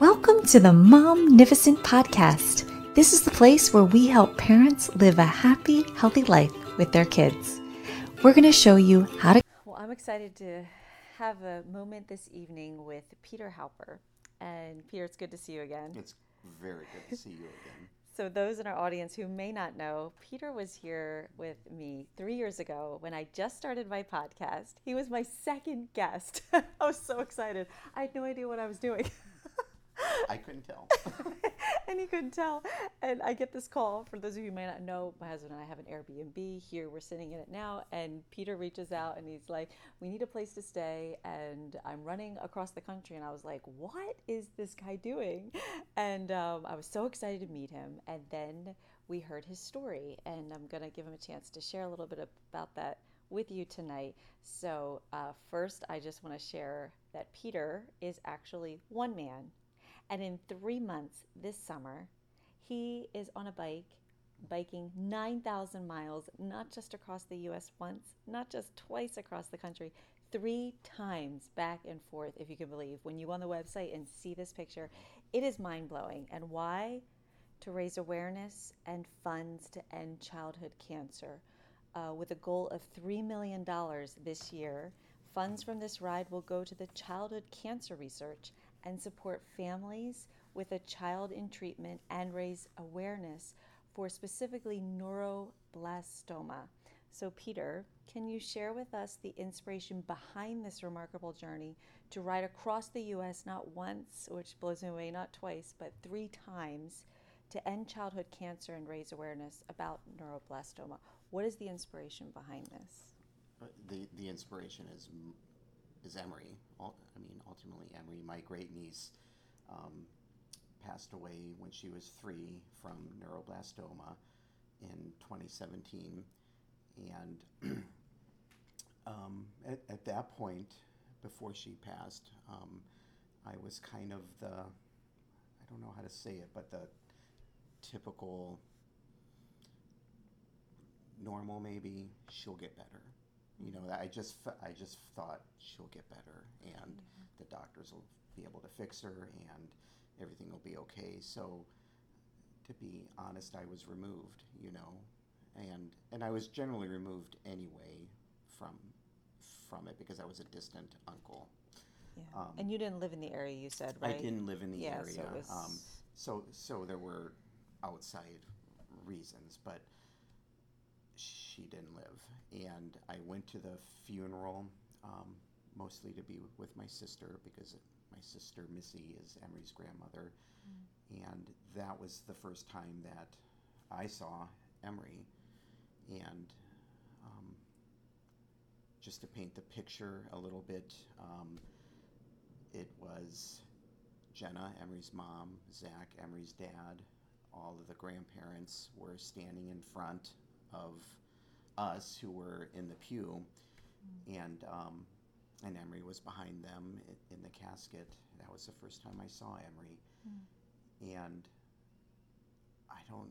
Welcome to the Momnificent Podcast. This is the place where we help parents live a happy, healthy life with their kids. We're going to show you how to. Well, I'm excited to have a moment this evening with Peter Halper. And Peter, it's good to see you again. It's very good to see you again. So, those in our audience who may not know, Peter was here with me three years ago when I just started my podcast. He was my second guest. I was so excited. I had no idea what I was doing. I couldn't tell. and he couldn't tell. And I get this call. For those of you who may not know, my husband and I have an Airbnb here. We're sitting in it now. And Peter reaches out and he's like, We need a place to stay. And I'm running across the country. And I was like, What is this guy doing? And um, I was so excited to meet him. And then we heard his story. And I'm going to give him a chance to share a little bit about that with you tonight. So, uh, first, I just want to share that Peter is actually one man and in three months this summer, he is on a bike, biking 9,000 miles, not just across the US once, not just twice across the country, three times back and forth, if you can believe. When you go on the website and see this picture, it is mind blowing. And why? To raise awareness and funds to end childhood cancer. Uh, with a goal of $3 million this year, funds from this ride will go to the childhood cancer research and support families with a child in treatment and raise awareness for specifically neuroblastoma. So, Peter, can you share with us the inspiration behind this remarkable journey to ride across the U.S. not once, which blows me away, not twice, but three times to end childhood cancer and raise awareness about neuroblastoma? What is the inspiration behind this? Uh, the the inspiration is is Emery. I mean, ultimately, Emery, my great niece, um, passed away when she was three from neuroblastoma in 2017. And um, at, at, that point, before she passed, um, I was kind of the, I don't know how to say it, but the typical normal maybe, she'll get better you know, I just I just thought she'll get better and mm-hmm. the doctors will be able to fix her and everything will be okay. So to be honest, I was removed, you know, and and I was generally removed anyway from from it because I was a distant uncle. Yeah. Um, and you didn't live in the area, you said, right? I didn't live in the yeah, area. So, was... um, so so there were outside reasons, but she didn't live. And I went to the funeral um, mostly to be with my sister because my sister Missy is Emery's grandmother. Mm. And that was the first time that I saw Emery. And um, just to paint the picture a little bit, um, it was Jenna, Emery's mom, Zach, Emery's dad, all of the grandparents were standing in front of us who were in the pew, and um, and Emery was behind them in, in the casket. That was the first time I saw Emery, mm. and I don't.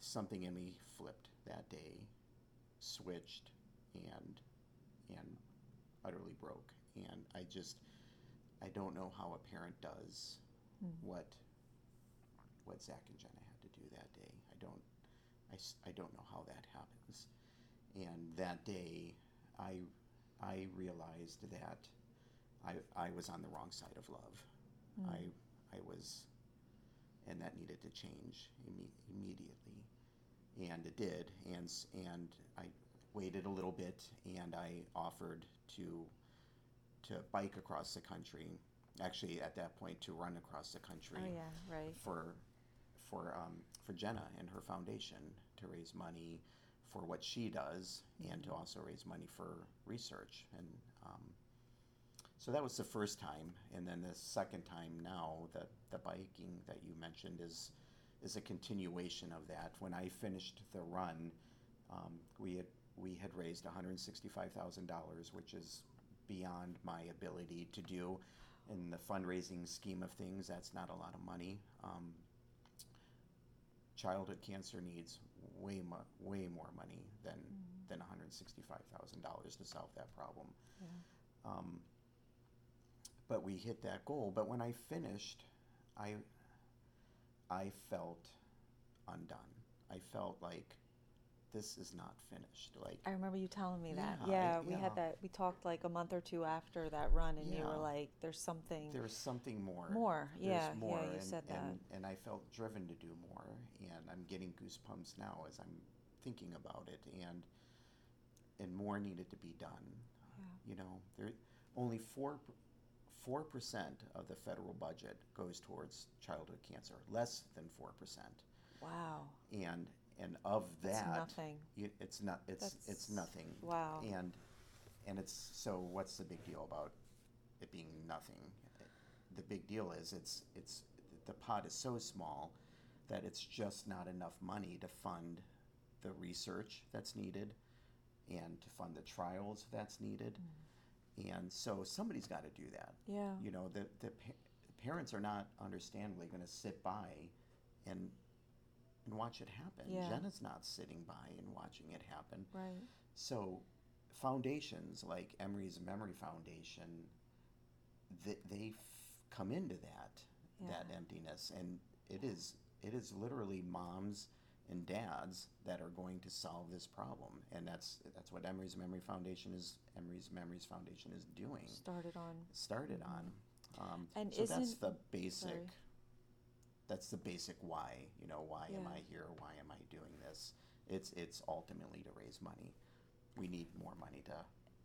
Something in me flipped that day, switched, and and utterly broke. And I just, I don't know how a parent does mm. what what Zach and Jenna had to do that day. I don't, I, I don't know how that happens. And that day, I, I realized that I, I was on the wrong side of love. Mm. I, I was, and that needed to change imme- immediately. And it did. And, and I waited a little bit and I offered to, to bike across the country. Actually, at that point, to run across the country. Oh, yeah, right. For, for, um, for Jenna and her foundation to raise money for what she does and to also raise money for research. And um, so that was the first time. And then the second time now, the, the biking that you mentioned is, is a continuation of that. When I finished the run, um, we, had, we had raised $165,000, which is beyond my ability to do. In the fundraising scheme of things, that's not a lot of money. Um, childhood cancer needs way mo- way more money than mm-hmm. than one hundred sixty five thousand dollars to solve that problem. Yeah. Um, but we hit that goal. But when I finished, I I felt undone. I felt like this is not finished. Like I remember you telling me that. Yeah, I- we yeah. had that. We talked like a month or two after that run, and you were like, "There's something." there's something more. More, There's yeah, yeah, more, you and, said and, and I felt driven to do more, and I'm getting goosebumps now as I'm thinking about it, and and more needed to be done. Yeah. You know, there only four four percent of the federal budget goes towards childhood cancer, less than four percent, Wow. and and of That's that, nothing. y- it's not it's it's nothing. wow. And and it's so what's the big deal about it being nothing? The big deal is it's it's the pot is so small that it's just not enough money to fund the research that's needed and to fund the trials that's needed. Mm-hmm. And so somebody's got to do that. Yeah. You know, the, the pa- parents are not understandably going to sit by and and watch it happen. Yeah. Jenna's not sitting by and watching it happen. Right. So, foundations like Emery's Memory Foundation, they, they f- come into that that emptiness, and it is it is literally moms and dads that are going to solve this problem, and that's that's what Emery's Memory Foundation is. Emery's Memories Foundation is doing. Started on. Started on. Um, And so that's the basic. sorry. That's the basic why. You know, why am I here? Why am I doing this? It's it's ultimately to raise money. We need more money to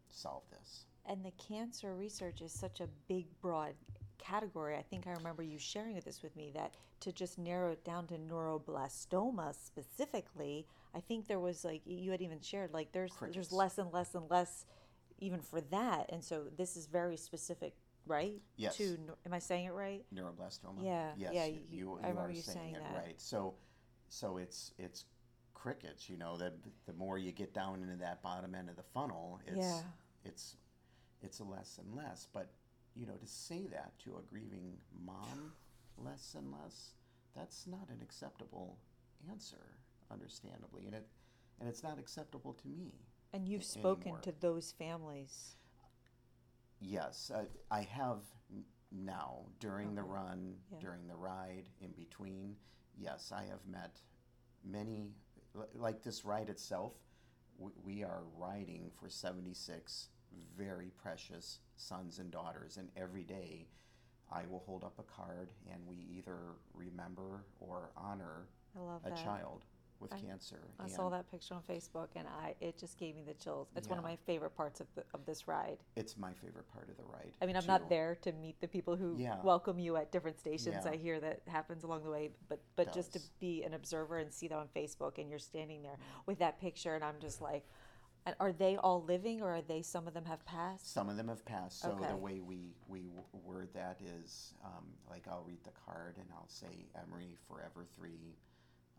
solve this. And the cancer research is such a big, broad category. I think I remember you sharing this with me that to just narrow it down to neuroblastoma specifically, I think there was like you had even shared like there's Crickets. there's less and less and less even for that. And so this is very specific, right? Yes. To am I saying it right? Neuroblastoma. Yeah, Yes. yeah, you- You, I you remember are you saying, saying it that. right. So, so it's it's crickets. You know that the more you get down into that bottom end of the funnel, it's Yeah. it's it's less and less. But you know, to say that to a grieving mom, less and less, that's not an acceptable answer, understandably, and it and it's not acceptable to me. And you've spoken anymore. to those families. Yes, uh, I have n- now during the Okay. run, Yeah. during the ride, in between. Yes, I have met many, li- like this ride itself. We, we are riding for 76 very precious sons and daughters, and every day I will hold up a card and we either remember or honor I love a that. child with I- cancer. I saw and that picture on Facebook, and I it just gave me the chills. It's one of Yeah. my favorite parts of the, of this ride. It's my favorite part of the ride. I mean, I'm too. not there to meet the people who Yeah. welcome you at different stations. Yeah. I hear that happens along the way, but but just to Does. be an observer and see that on Facebook, and you're standing there with that picture, and I'm just like, and are they all living, or are they? Some of them have passed. Some of them have passed. So Okay. the way we we w- word that is um, like I'll read the card and I'll say Emery Forever Three,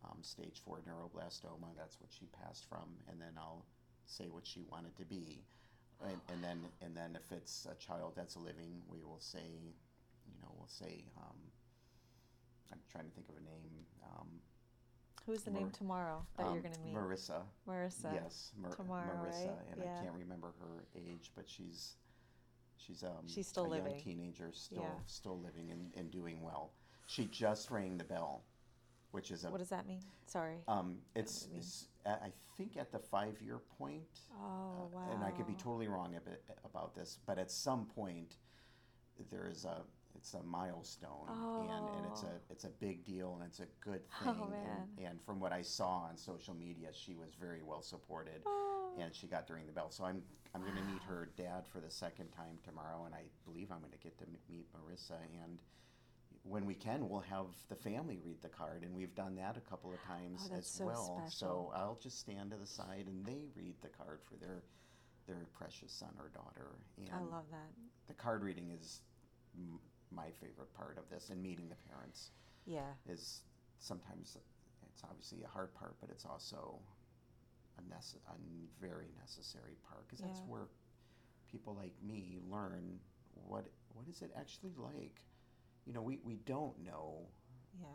um, Stage Four neuroblastoma. That's what she passed from, and then I'll say what she wanted to be, and, and then and then if it's a child that's living, we will say, you know, we'll say. Um, I'm trying to think of a name. Um, Who's the name tomorrow that you're um, going to meet? Marissa. Marissa. Yes, Mar- tomorrow, Marissa, right? and Yeah. I can't remember her age, but she's she's um She's still a living. young teenager, still Yeah. still living and, and doing well. She just rang the bell, which is a What does that mean? Sorry. um it's, it's I think at the five year point. oh wow. uh, And I could be totally wrong about this, but at some point there is a it's a milestone and, and it's a Oh. it's a big deal and it's a good Oh, thing man. and, and from what I saw on social media she was very well supported Oh. and she got to ring the bell so I'm I'm going to meet her dad for the second time tomorrow and I believe I'm going to get to meet Marissa and when we can we'll have the family read the card and we've done that a couple of oh, times Oh, that's as so well special. so I'll just stand to the side and they read the card for their their precious son or daughter and I love that. the card reading is m- my favorite part of this and meeting the parents Yeah. is sometimes it's obviously a hard part but it's also a, nece- a very necessary part because that's where people like me learn what what is it actually like you know we, we don't know Yeah.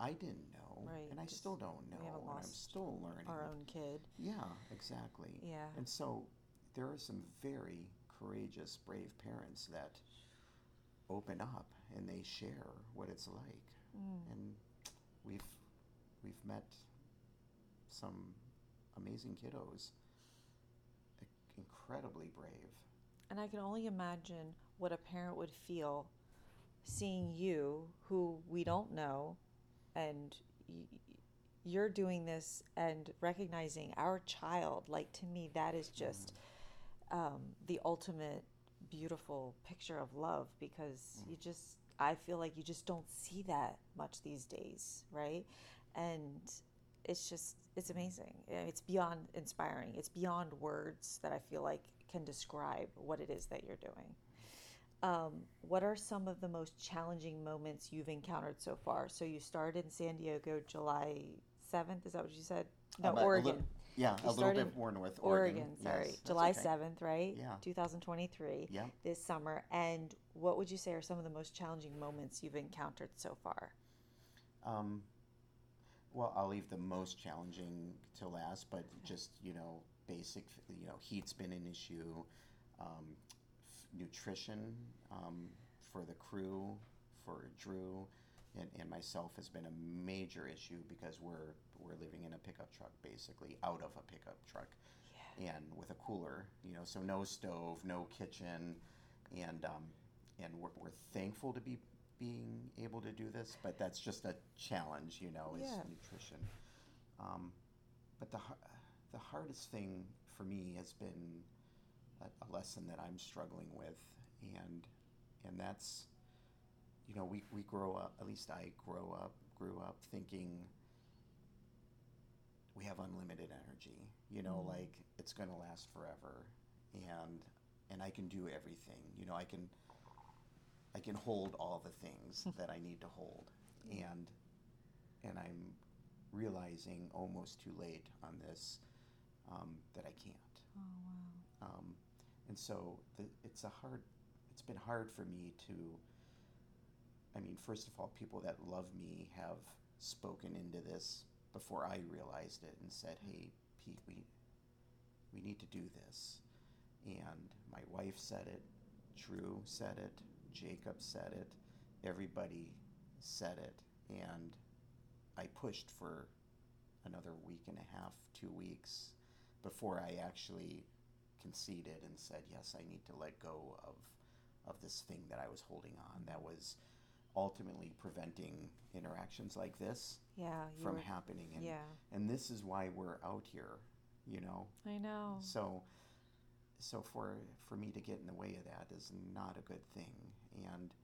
I, I didn't know Right, and I still don't know we haven't and i'm still learning Our own kid. yeah exactly Yeah. and so there are some very courageous, brave parents that open up and they share what it's like. Mm. And we've we've met some amazing kiddos, incredibly brave. And I can only imagine what a parent would feel seeing you, who we don't know, and y- you're doing this and recognizing our child. Like, to me, that is just um, the ultimate beautiful picture of love because you just, I feel like you just don't see that much these days, right? And it's just, it's amazing. It's beyond inspiring. It's beyond words that I feel like can describe what it is that you're doing. Um, what are some of the most challenging moments you've encountered so far? So you started in San Diego July 7th, is that what you said? No, Um, Oregon. lit- yeah, You a little bit more north. Oregon, Oregon, sorry. Yes, July okay. 7th, right? Yeah. 2023. Yeah. This summer. And what would you say are some of the most challenging moments you've encountered so far? Um, well, I'll leave the most challenging to last, but just you know, basic. You know, heat's been an issue. Um, nutrition um, for the crew, for Drew, and, and myself has been a major issue because we're we're living in a pickup truck, basically out of a pickup truck, and with a cooler. You know, so no stove, no kitchen, and um, and we're, we're thankful to be being able to do this, but that's just a challenge, you know, is Yeah. nutrition. Um, but the the hardest thing for me has been a, a lesson that I'm struggling with, and and that's, you know, we, we grow up. At least I grow up grew up thinking we have unlimited energy. You know, Mm. like it's going to last forever, and and I can do everything. You know, I can I can hold all the things that I need to hold, and and I'm realizing almost too late on this um, that I can't. Oh, wow. Um, and so the, it's a hard. It's been hard for me to. I mean, first of all, people that love me have spoken into this before I realized it and said, "Hey, Pete, we we need to do this." And my wife said it, Drew said it, Jacob said it, everybody said it, and I pushed for another week and a half, two weeks before I actually conceded and said, "Yes, I need to let go of of this thing that I was holding on that was ultimately preventing interactions like this Yeah. From were, happening." And yeah. and this is why we're out here, you know. I know. So, so for for me to get in the way of that is not a good thing, and,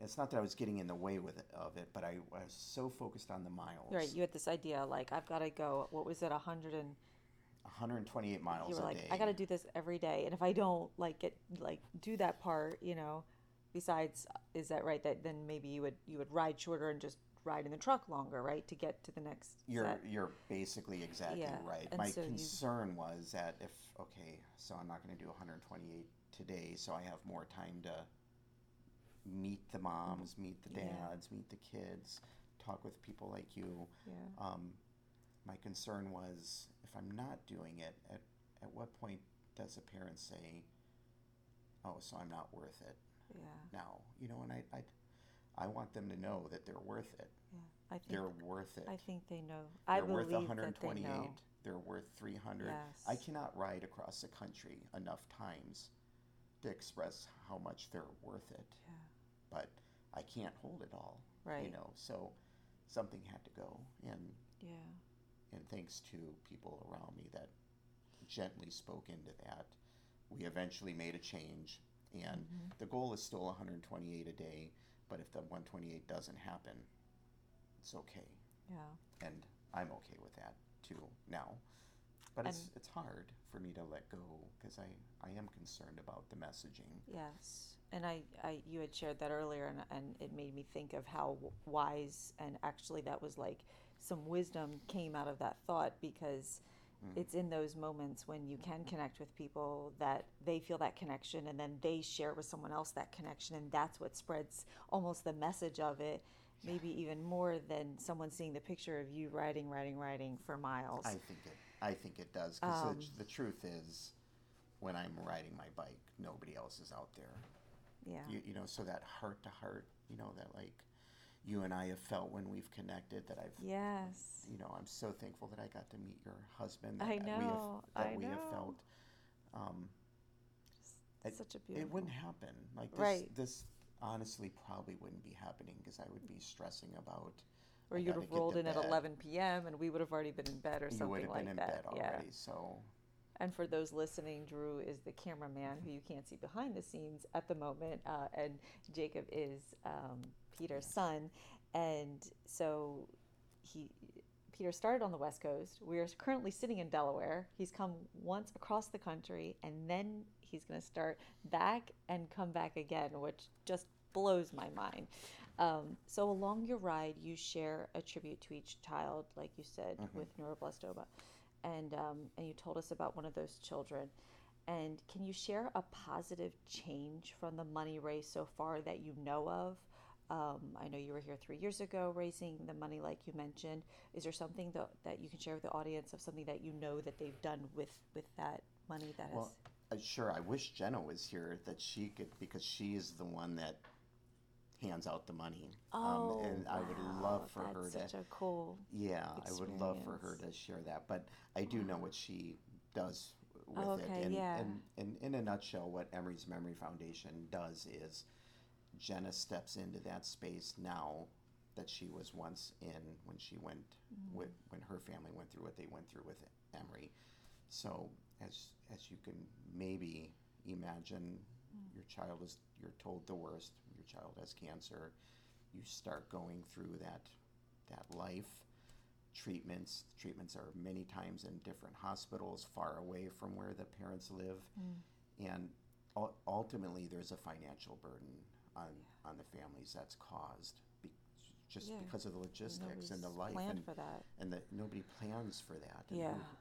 it's not that I was getting in the way with it, of it, but I was so focused on the miles. Right. You had this idea, like, I've got to go, what was it, A 100 and 128 miles you were a like, day. I got to do this every day. And if I don't, like, get, like, do that part, you know, besides, is that right? That then maybe you would, you would ride shorter and just ride in the truck longer, right? To get to the next You're set. you're basically exactly Yeah, right. and My so you- concern was that if okay, so I'm not going to do 128 today, so I have more time to meet the moms, meet the Yeah. dads, meet the kids, talk with people like you. Yeah. Um, my concern was if I'm not doing it, at at what point does a parent say, "Oh, so I'm not worth it Yeah. now"? You know, and I I, I want them to know that they're worth it. Yeah. I think, They're worth it. I think they know. I They're worth believe that they 128. know. They're worth 300. Yes. I cannot ride across the country enough times to express how much they're worth it. Yeah. But I can't hold it all. You know, so something had to go, and Yeah. And thanks to people around me that gently spoke into that, we eventually made a change. And Mm-hmm. the goal is still 128 a day, but if the 128 doesn't happen, it's okay Yeah. and I'm okay with that too now. But it's it's hard for me to let go because I I am concerned about the messaging. Yes, and I, I you had shared that earlier, and, and it made me think of how wise and actually that was like some wisdom came out of that thought because it's in those moments when you can connect with people that they feel that connection and then they share with someone else that connection and that's what spreads almost the message of it maybe even more than someone seeing the picture of you riding riding riding for miles I think it I think it does because Um, the, the truth is, when I'm riding my bike, nobody else is out there. Yeah. You, you know, so that heart to heart, you know, that like you and I have felt when we've connected. That I've, Yes. you know, I'm so thankful that I got to meet your husband. That I know, We have, that I we have felt. Um, it- Such a beautiful. it wouldn't happen. Like this, Right. this honestly probably wouldn't be happening because I would be stressing about. Or I you'd have rolled in at 11 p.m. and we would have already been in bed or You would something have like been in that. bed yeah. already. So And for those listening, Drew is the cameraman who you can't see behind the scenes at the moment, uh, and Jacob is um, Peter's son. And so he, Peter started on the West Coast. We are currently sitting in Delaware. He's come once across the country, and then he's going to start back and come back again, which just blows my mind. Um, so along your ride, you share a tribute to each child, like you said, with neuroblastoma, and um, and you told us about one of those children. And can you share a positive change from the money raised so far that you know of? Um, I know you were here three years ago raising the money, like you mentioned. Is there something that, that you can share with the audience of something that you know that they've done with with that money that Well, uh, sure. I wish Jenna was here that she could because she is the one that hands out the money. has? Oh, and I would love for her that's to. such a cool. yeah, I would love for her to share that. But I do know what she does with Oh, it. And, yeah. and, and in a nutshell, what Emery's Memory Foundation does is Jenna steps into that space now that she was once in when she went Mm-hmm. with when her family went through what they went through with Emery. So as as you can maybe imagine, Mm. your child is you're told the worst. Your child has cancer. You start going through that that life. Treatments treatments are many times in different hospitals, far away from where the parents live, and ultimately there's a financial burden on on the families that's caused. Be, just Yeah. because of the logistics and the Nobody's life planned and, for that. and that nobody plans for that. And Yeah. who-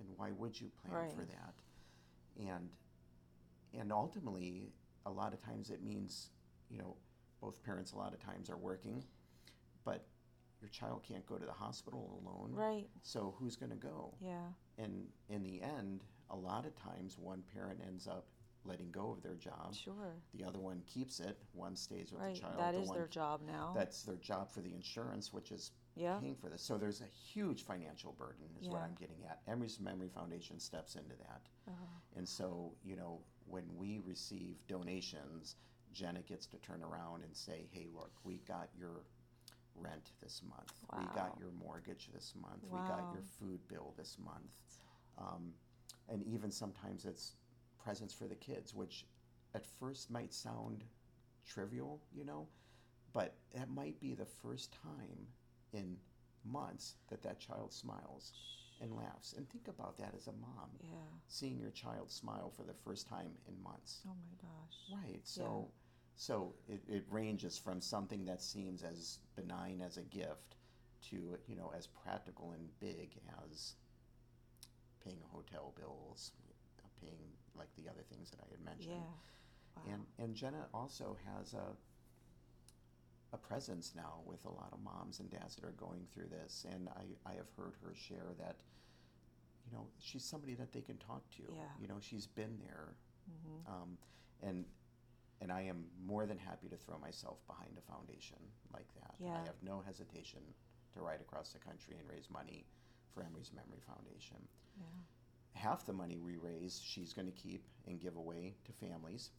and why would you plan for Right. that? And and ultimately, a lot of times it means, you know, both parents a lot of times are working, but your child can't go to the hospital alone. Right. So who's going to go? Yeah. And in the end, a lot of times one parent ends up letting go of their job. Sure. The other one keeps it. One stays with Right. the child. That the is their job now. that's their job for the insurance, which is Yeah. paying for this. So there's a huge financial burden, is what I'm getting at. Emery's Memory Foundation steps into that. Uh-huh. And so, you know, when we receive donations, Jenna gets to turn around and say, hey, look, we got your rent this month. We got your mortgage this month. We got your food bill this month. Um, and even sometimes it's presents for the kids, which at first might sound trivial, you know, but that might be the first time in months that that child smiles and laughs. And think about that as a mom, Yeah. seeing your child smile for the first time in months. Oh my gosh. Right. So, so it, it ranges from something that seems as benign as a gift to you know as practical and big as paying hotel bills, paying like the other things that I had mentioned. Yeah. Wow. And and Jenna also has a a presence now with a lot of moms and dads that are going through this, and I I have heard her share that. You know, she's somebody that they can talk to. Yeah. You know, she's been there, Mm-hmm. um, and and I am more than happy to throw myself behind a foundation like that. Yeah. I have no hesitation to ride across the country and raise money for Emery's Memory Foundation Yeah. Half the money we raise she's going to keep and give away to families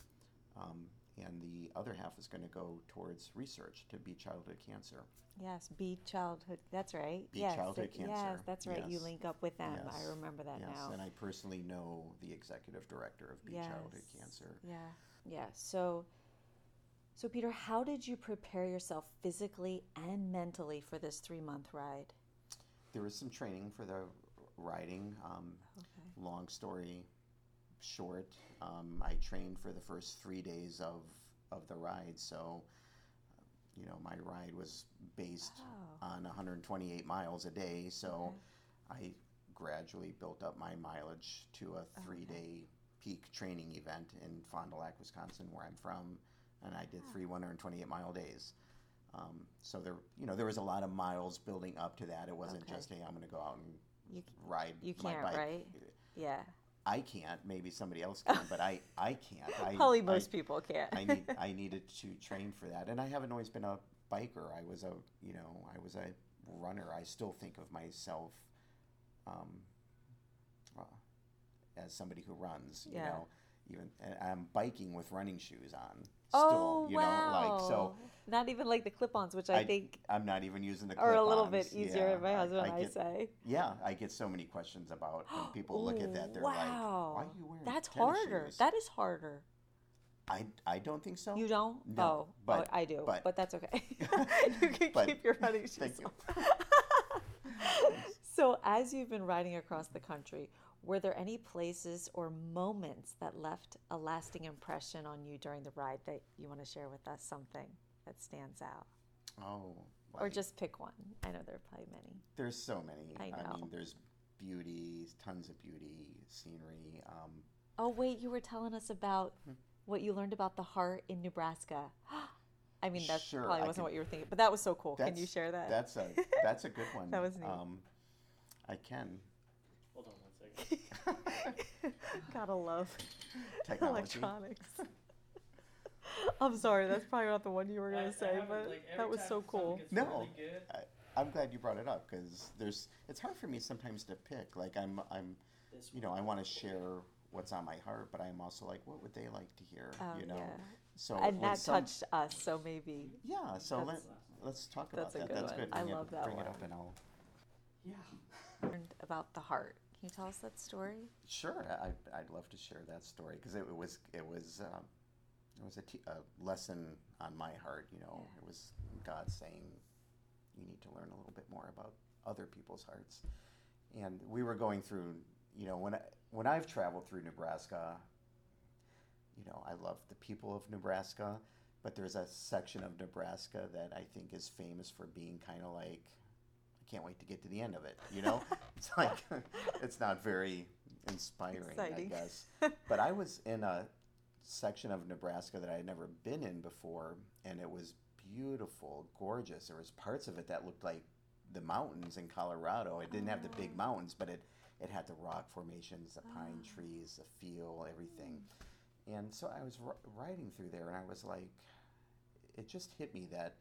um, and the other half is going to go towards research to beat childhood cancer Yes. Beat childhood. That's right. Beat yes. childhood it- Yes, cancer. that's right. You link up with them. I remember that yes now. and i personally know the executive director of beat childhood cancer Yeah. Yeah. So so Peter, how did you prepare yourself physically and mentally for this 3-month ride? there was some training for the riding um, Okay. Long story short um, i trained for the first three days of, of the ride so you know my ride was based Wow. on 128 miles a day so Okay. i gradually built up my mileage to a three day peak training event in fond du lac wisconsin where i'm from and i did three 128 mile days um, so there you know there was a lot of miles building up to that it wasn't Okay. just hey i'm going to go out and You ride you my can't, bike right? Yeah. I can't. Maybe somebody else can, but I I can't. I, Probably I- most people can't. I need I needed to train for that, and I haven't always been a biker. I was a you know I was a runner. I still think of myself um, uh, as somebody who runs. You Yeah. know, even and I'm biking with running shoes on. Oh Still, you wow! know, like so. Not even like the clip-ons, which I, I- think I'm not even using the clip-ons. Are a little bit easier. Yeah, my husband and I, get, say. Yeah, I get so many questions about when people look at that. They're like, wow. "Why are you wearing That's harder. shoes?" That is harder. I I don't think so. You don't? No, oh, oh but- oh, I do. But, but- that's okay. you can but- keep your running shoes thank you. so, as you've been riding across the country, were there any places or moments that left a lasting impression on you during the ride that you want to share with us? Something that stands out, Oh, or just pick one. I know there are probably many. There's so many. I know. I mean, there's beauty, tons of beauty, scenery. Um, Oh wait, you were telling us about Hmm. what you learned about the heart in Nebraska. I mean, that Sure, probably wasn't can- what you were thinking, but that was so cool. Can you share that? That's a that's a good one. That was neat. Um, I can. Hold on one second. Gotta love Technology. electronics. I'm sorry, that's probably not the one you were gonna I say, haven't, but like, every that was time so something cool. gets No. really good, I, I'm glad you brought it up because there's it's hard for me sometimes to pick. Like I'm I'm this you know I want to share what's on my heart, but I'm also like, what would they like to hear? Oh, you know. yeah. So and that some- touched us, so maybe. Yeah. So let That's- let's talk about that's a that. good that's one. good. I Bring love that Bring one. it up and I'll. yeah. Learned about the heart. Can you tell us that story? Sure, I, I'd love to share that story because it, was it was um, it was a, lesson on my heart. You know, Yeah. it was God saying, "You need to learn a little bit more about other people's hearts." And we were going through, you know, when I, when I've traveled through Nebraska, you know, I love the people of Nebraska, but there's a section of Nebraska that I think is famous for being kind of like, can't wait to get to the end of it. You know, it's like it's not very inspiring, Exciting. I guess. But I was in a section of Nebraska that I had never been in before, and it was beautiful, gorgeous. There was parts of it that looked like the mountains in Colorado. It didn't have the big mountains, but it it had the rock formations, the pine Ah. trees, the feel, everything. And so I was r- riding through there, and I was like, it just hit me that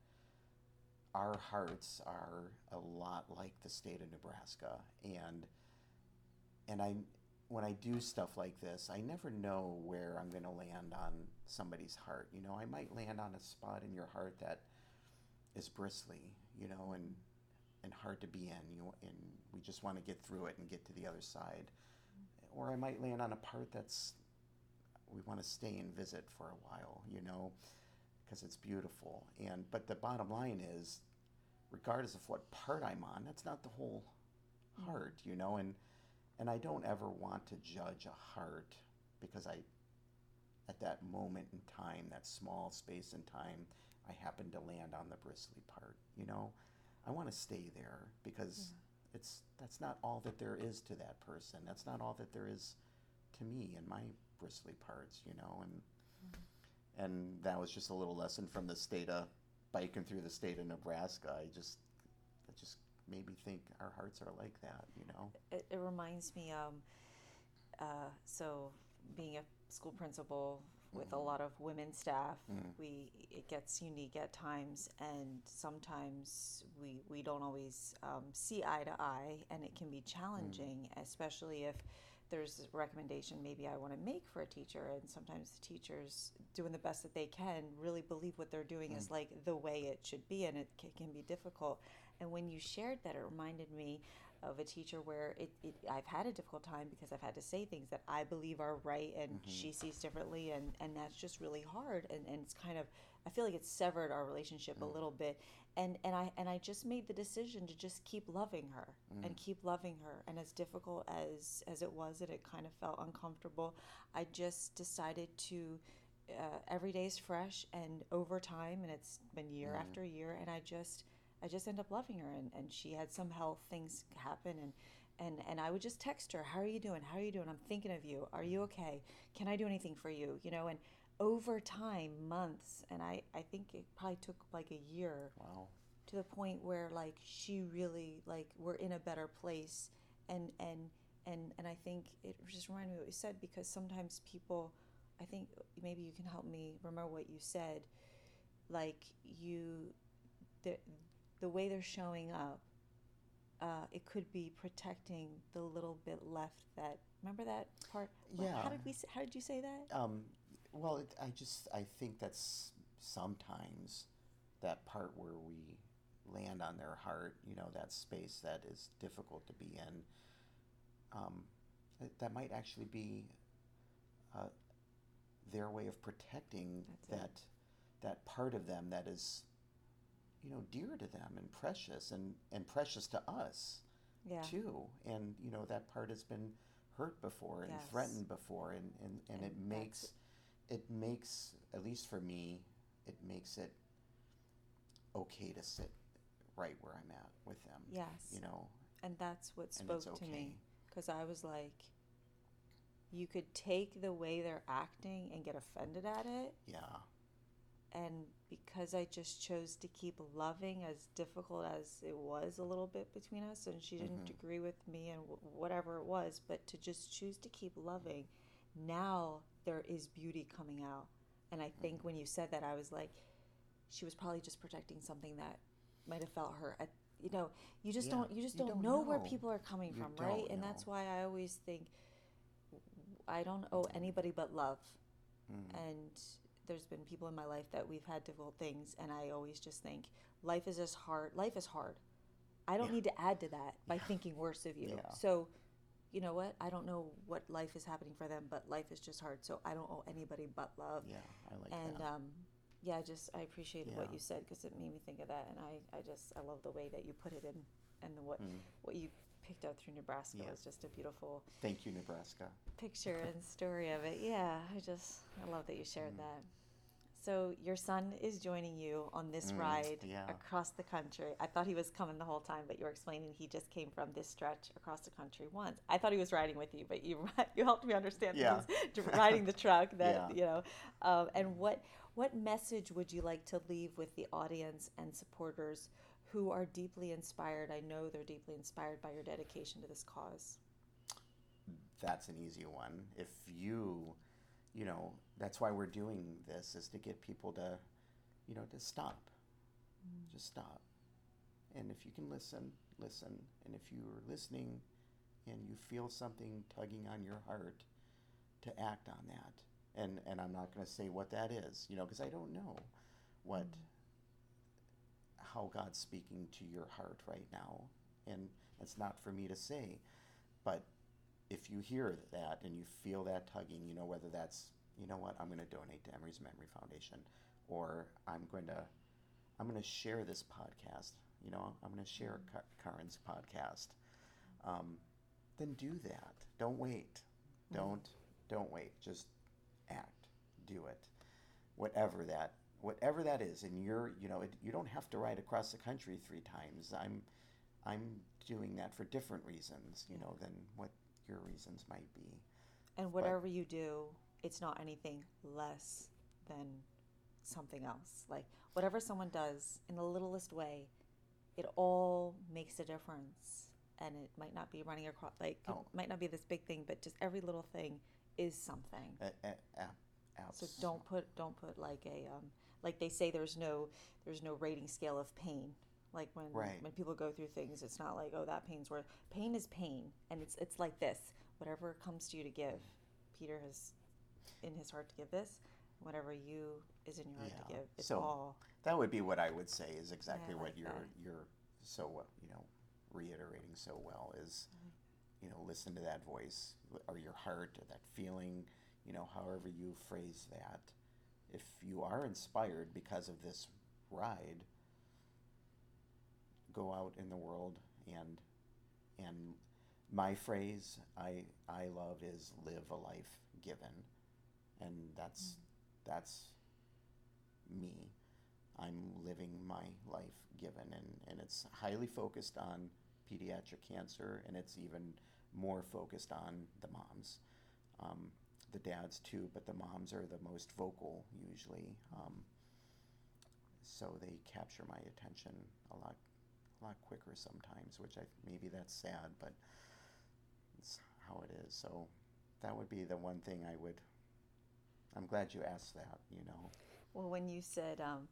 our hearts are a lot like the state of Nebraska, and and I when I do stuff like this, I never know where I'm going to land on somebody's heart. You know, I might land on a spot in your heart that is bristly, you know, and and hard to be in. You and we just want to get through it and get to the other side. Or I might land on a part that's we want to stay and visit for a while, you know, because it's beautiful. And but the bottom line is, regardless of what part I'm on, that's not the whole heart, you know. And and I don't ever want to judge a heart because I, at that moment in time, that small space in time, I happen to land on the bristly part, you know. I want to stay there because it's that's not all that there is to that person. That's not all that there is to me and my bristly parts, you know. And and that was just a little lesson from the state of biking through the state of Nebraska. I just it just made me think our hearts are like that, you know. It, it reminds me, um, uh, so being a school principal with a lot of women staff, we it gets unique at times, and sometimes we we don't always um, see eye to eye, and it can be challenging, especially if there's a recommendation maybe I want to make for a teacher, and sometimes the teachers doing the best that they can really believe what they're doing is mm. like the way it should be, and it can be difficult. And when you shared that, it reminded me of a teacher where it, it I've had a difficult time because I've had to say things that I believe are right and mm-hmm. she sees differently and, and that's just really hard and, and it's kind of I feel like it severed our relationship a mm. little bit and, and I and I just made the decision to just keep loving her mm. and keep loving her and as difficult as as it was and it kind of felt uncomfortable I just decided to uh, every day is fresh and over time and it's been year mm. after year and I just I just end up loving her and, and she had some health things happen and, and and I would just text her, How are you doing? How are you doing? I'm thinking of you. Are you okay? Can I do anything for you? You know, and over time, months, and I, I think it probably took like a year Wow. to the point where like she really like we're in a better place and and and and I think it just reminded me what you said because sometimes people, I think maybe you can help me remember what you said, like you, the the way they're showing up. Uh, it could be protecting the little bit left that remember that part What- how did we how did you say that Um, well, it, I just I think that's sometimes that part where we land on their heart, you know, that space that is difficult to be in. Um, that, that might actually be uh, their way of protecting That's it. that that part of them that is, you know, dear to them and precious and and precious to us yeah too. And you know that part has been hurt before and Yes. threatened before, and and, and, it And that's makes it makes at least for me, it makes it okay to sit right where I'm at with them. yes You know, and that's what spoke to me because I was like, you could take the way they're acting and get offended at it, Yeah. and because I just chose to keep loving, as difficult as it was a little bit between us, and she didn't Mhm. agree with me and w- whatever it was, but to just choose to keep loving, now there is beauty coming out, and I think Mm-hmm. when you said that, I was like, she was probably just protecting something that might have felt hurt. At you know you just Yeah, don't you just don't, don't know, where people are coming You from right? And that's why i always think i don't owe anybody but love. Mm. and there's been people in my life that we've had difficult things and i always just think life is just hard life is hard. I don't Yeah. need to add to that by thinking worse of you. Yeah. so you know what i don't know what life is happening for them but life is just hard so i don't owe anybody but love Yeah, I like and that. um, yeah, I just I appreciated what you said because it made me think of that, and I, I just I love the way that you put it in, and the, what Mm. what you picked up through Nebraska Yeah. was just a beautiful Thank you, Nebraska. picture and story of it. Yeah, I just I love that you shared Mm. that. So your son is joining you on this Mm, ride yeah. across the country. I thought he was coming the whole time, but you were explaining he just came from this stretch across the country once. I thought he was riding with you, but you you helped me understand Yeah. that he's riding the truck. That Yeah. you know, um, and what what message would you like to leave with the audience and supporters who are deeply inspired? I know they're deeply inspired by your dedication to this cause. that's an easy one. If you, you know, that's why we're doing this is to get people to, you know, to stop. Mm. Just stop. And if you can listen, listen. And if you're listening and you feel something tugging on your heart, to act on that. And and I'm not going to say what that is, you know, because I don't know what mm. how God's speaking to your heart right now. And it's not for me to say, but if you hear that and you feel that tugging, you know, whether that's, you know what, I'm going to donate to Emery's Memory Foundation, or I'm going to, I'm going to share this podcast, you know, I'm going to share Ka- Karen's podcast, um, then do that. Don't wait. Don't, don't wait. Just act. Do it. Whatever that, whatever that is, and you're, you know, it, you don't have to ride across the country three times. I'm, I'm doing that for different reasons, you know, than what your reasons might be. And whatever you do, it's not anything less than something else. Like whatever someone does in the littlest way, it all makes a difference. And it might not be running across, like, it Oh. might not be this big thing, but just every little thing is something. A, a, a, So don't put don't put like a um, like they say there's no there's no rating scale of pain. Like when Right. when people go through things, it's not like oh that pain's worth pain is pain, and it's it's like this. Whatever comes to you to give, Peter has in his heart to give this. Whatever you is in your heart to give, it's So, all That would be what I would say is exactly I what like you're that. you're so uh, you know reiterating so well is Mm-hmm. you know listen to that voice or your heart or that feeling you know however you phrase that if you are inspired because of this ride go out in the world and and my phrase I I love is live a life given. And that's that's me. I'm living my life given, and, and it's highly focused on pediatric cancer, and it's even more focused on the moms. Um, the dads too, but the moms are the most vocal usually. Um, so they capture my attention a lot, a lot quicker sometimes, which I maybe that's sad, but it's how it is. So that would be the one thing I would. I'm glad you asked that. You know. Well, when you said um,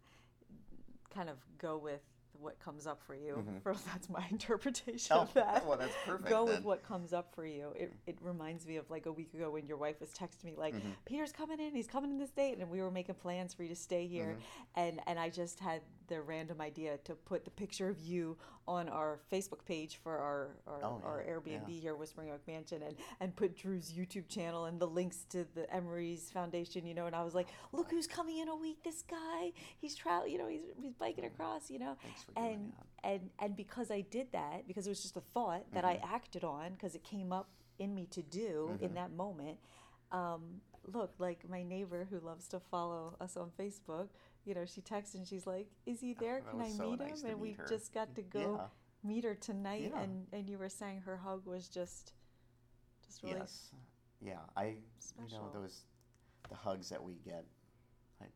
kind of go with what comes up for you, Mhm. first that's my interpretation Oh, of that. well, that's perfect Go with what comes up for you. It, it reminds me of like a week ago when your wife was texting me like, Mhm. Peter's coming in, he's coming in this date, and we were making plans for you to stay here, Mm-hmm. and and I just had the random idea to put the picture of you on our Facebook page for our our, Oh, our yeah, Airbnb yeah. here, Whispering Oak Mansion, and and put Drew's YouTube channel and the links to the Emery's Foundation, you know, and I was like, look who's coming in a week, this guy, he's travel, you know, he's he's biking across, you know, Thanks for doing and that. and and because I did that, because it was just a thought that I acted on, because it came up in me to do in that moment. Um, look, like my neighbor who loves to follow us on Facebook, you know, she texts and she's like, "Is he oh, there? that Can I so meet nice him?" And we just got to go Yeah. meet her tonight, Yeah. and and you were saying her hug was just, just really Yes. Yeah. I. You know those, the hugs that we get. I.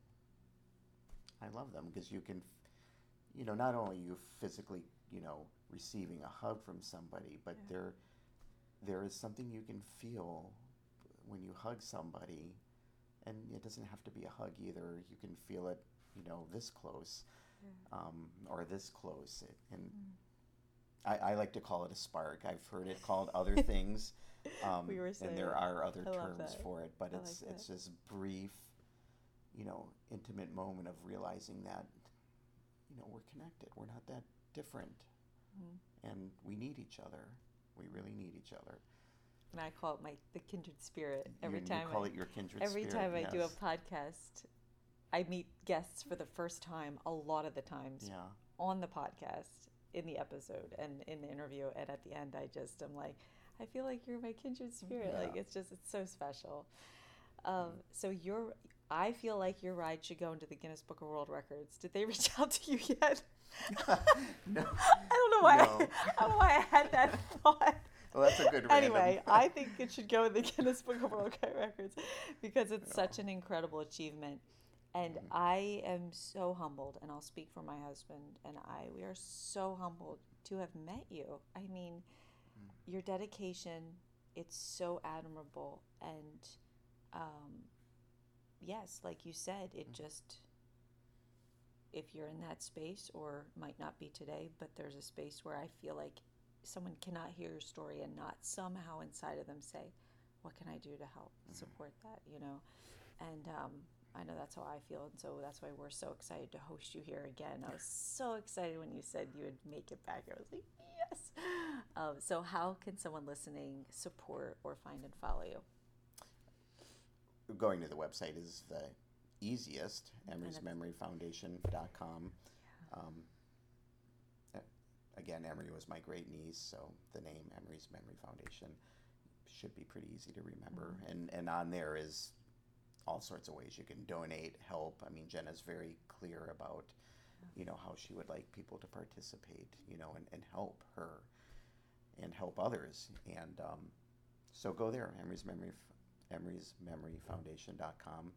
I love them because you can, you know, not only you physically, you know, receiving a hug from somebody, but Yeah. there, there is something you can feel when you hug somebody, and it doesn't have to be a hug either. You can feel it, you know, this close, um, or this close, It- and. Mm. I, I like to call it a spark. I've heard it called other things, um, We were and there are other I terms for it. But I it's like it's this brief, you know, intimate moment of realizing that, you know, we're connected. We're not that different, Mm-hmm. and we need each other. We really need each other. and I call it my the kindred spirit every you, time you call I, it your kindred spirit. every spirit. time I do a podcast, I meet guests for the first time a lot of the times yeah. on the podcast, in the episode, and in the interview. And at the end, I just am like, I feel like you're my kindred spirit. Yeah. Like it's just it's so special. Um, so your, I feel like your ride should go into the Guinness Book of World Records. Did they reach out to you yet? no. I don't know why. No. I don't know why I had that thought. Well, that's a good anyway. I think it should go in the Guinness Book of World Records because it's such an incredible achievement. And Mm-hmm. I am so humbled, and I'll speak for my husband and I. We are so humbled to have met you. I mean, Mm. your dedication, it's so admirable. And um, yes, like you said, it Mm-hmm. just, if you're in that space, or might not be today, but there's a space where I feel like someone cannot hear your story and not somehow inside of them say, "What can I do to help Mm-hmm. support that?" You know, and um, I know that's how I feel, and so that's why we're so excited to host you here again. I was so excited when you said you would make it back. I was like, "Yes!" Um, so, how can someone listening support or find and follow you? going to the website is the easiest emerysmemoryfoundation.com um, uh, again emery was my great niece so the name emery's memory foundation should be pretty easy to remember and and on there is all sorts of ways you can donate help i mean jenna's very clear about you know how she would like people to participate you know and, and help her and help others and um, so go there emery's memory Emery's Memory Foundation.com.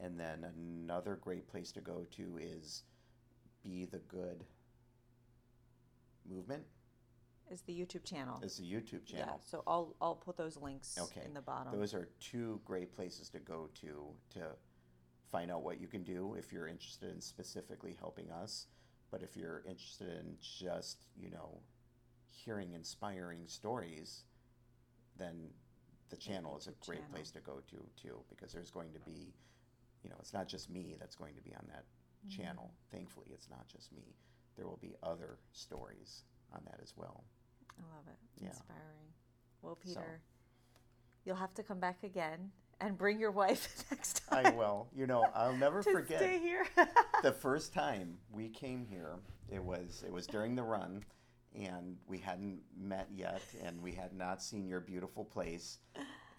And then another great place to go to is Be the Good Movement. Is the YouTube channel? is the YouTube channel. Yeah. channel. So I'll I'll put those links Okay. in the bottom. Those are two great places to go to to find out what you can do if you're interested in specifically helping us. But if you're interested in just, you know, hearing inspiring stories, then the channel is a YouTube great channel. place to go to too because there's going to be, you know, it's not just me that's going to be on that Mm-hmm. channel. Thankfully, it's not just me. There will be other stories on that as well. I love it. Yeah. Inspiring. Well, Peter, you'll have to come back again and bring your wife next time. I will. You know, I'll never to forget. stay here. the first time we came here, it was it was during the run, and we hadn't met yet, and we had not seen your beautiful place,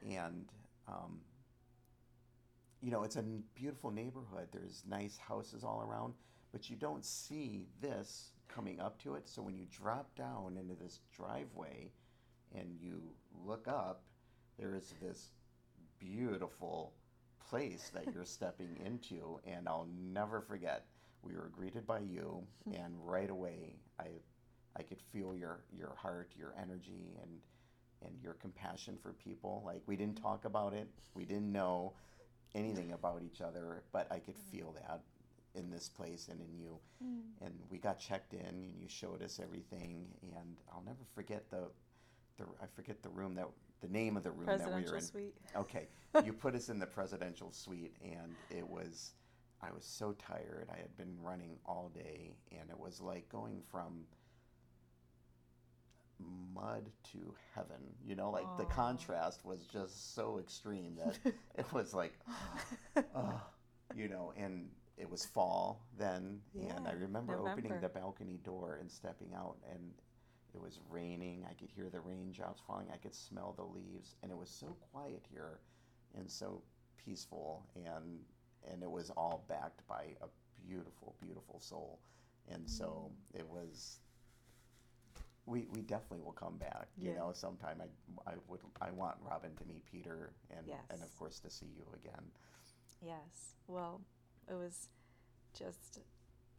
and um, you know it's a beautiful neighborhood. There's nice houses all around, but you don't see this coming up to it. So when you drop down into this driveway, and you look up, there is this beautiful place that you're stepping into. And I'll never forget we were greeted by you. And right away I I could feel your your heart your energy and and your compassion for people. Like we didn't talk about it, we didn't know anything about each other, but I could mm-hmm. feel that in this place and in you. Mm. And we got checked in, and you showed us everything. And I'll never forget the, the I forget the room that the name of the room that we were Presidential in. suite. Okay, you put us in the presidential suite, and it was, I was so tired. I had been running all day, and it was like going from mud to heaven. You know, like the contrast was just so extreme that it was like, oh, you know, and it was fall then, and I Yeah, remember opening the balcony door and stepping out, and it was raining. I could hear the raindrops falling. I could smell the leaves, and it was so quiet here, and so peaceful, and and it was all backed by a beautiful, beautiful soul, and so Mm. it was. We, we definitely will come back. You Yeah. know, sometime I I would I want Robin to meet Peter and and of course to see you again. Yes. Well, it was just,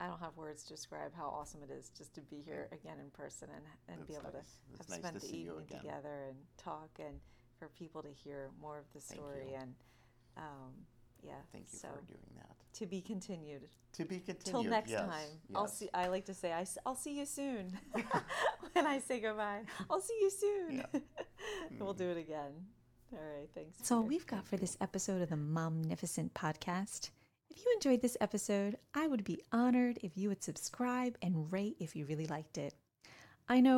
I don't have words to describe how awesome it is just to be here again in person and, and be able nice. to have nice spent to the evening together and talk and for people to hear more of the story. And um, yeah. Thank you so for doing that. to be continued. To be continued. Till next yes, time. I'll see. I like to say, I, will see you soon. when I say goodbye, I'll see you soon. Yeah. we'll Mm. do it again. All right. Thanks. So Peter. we've got for this episode of the Momnificent podcast. If you enjoyed this episode, I would be honored if you would subscribe and rate if you really liked it. I know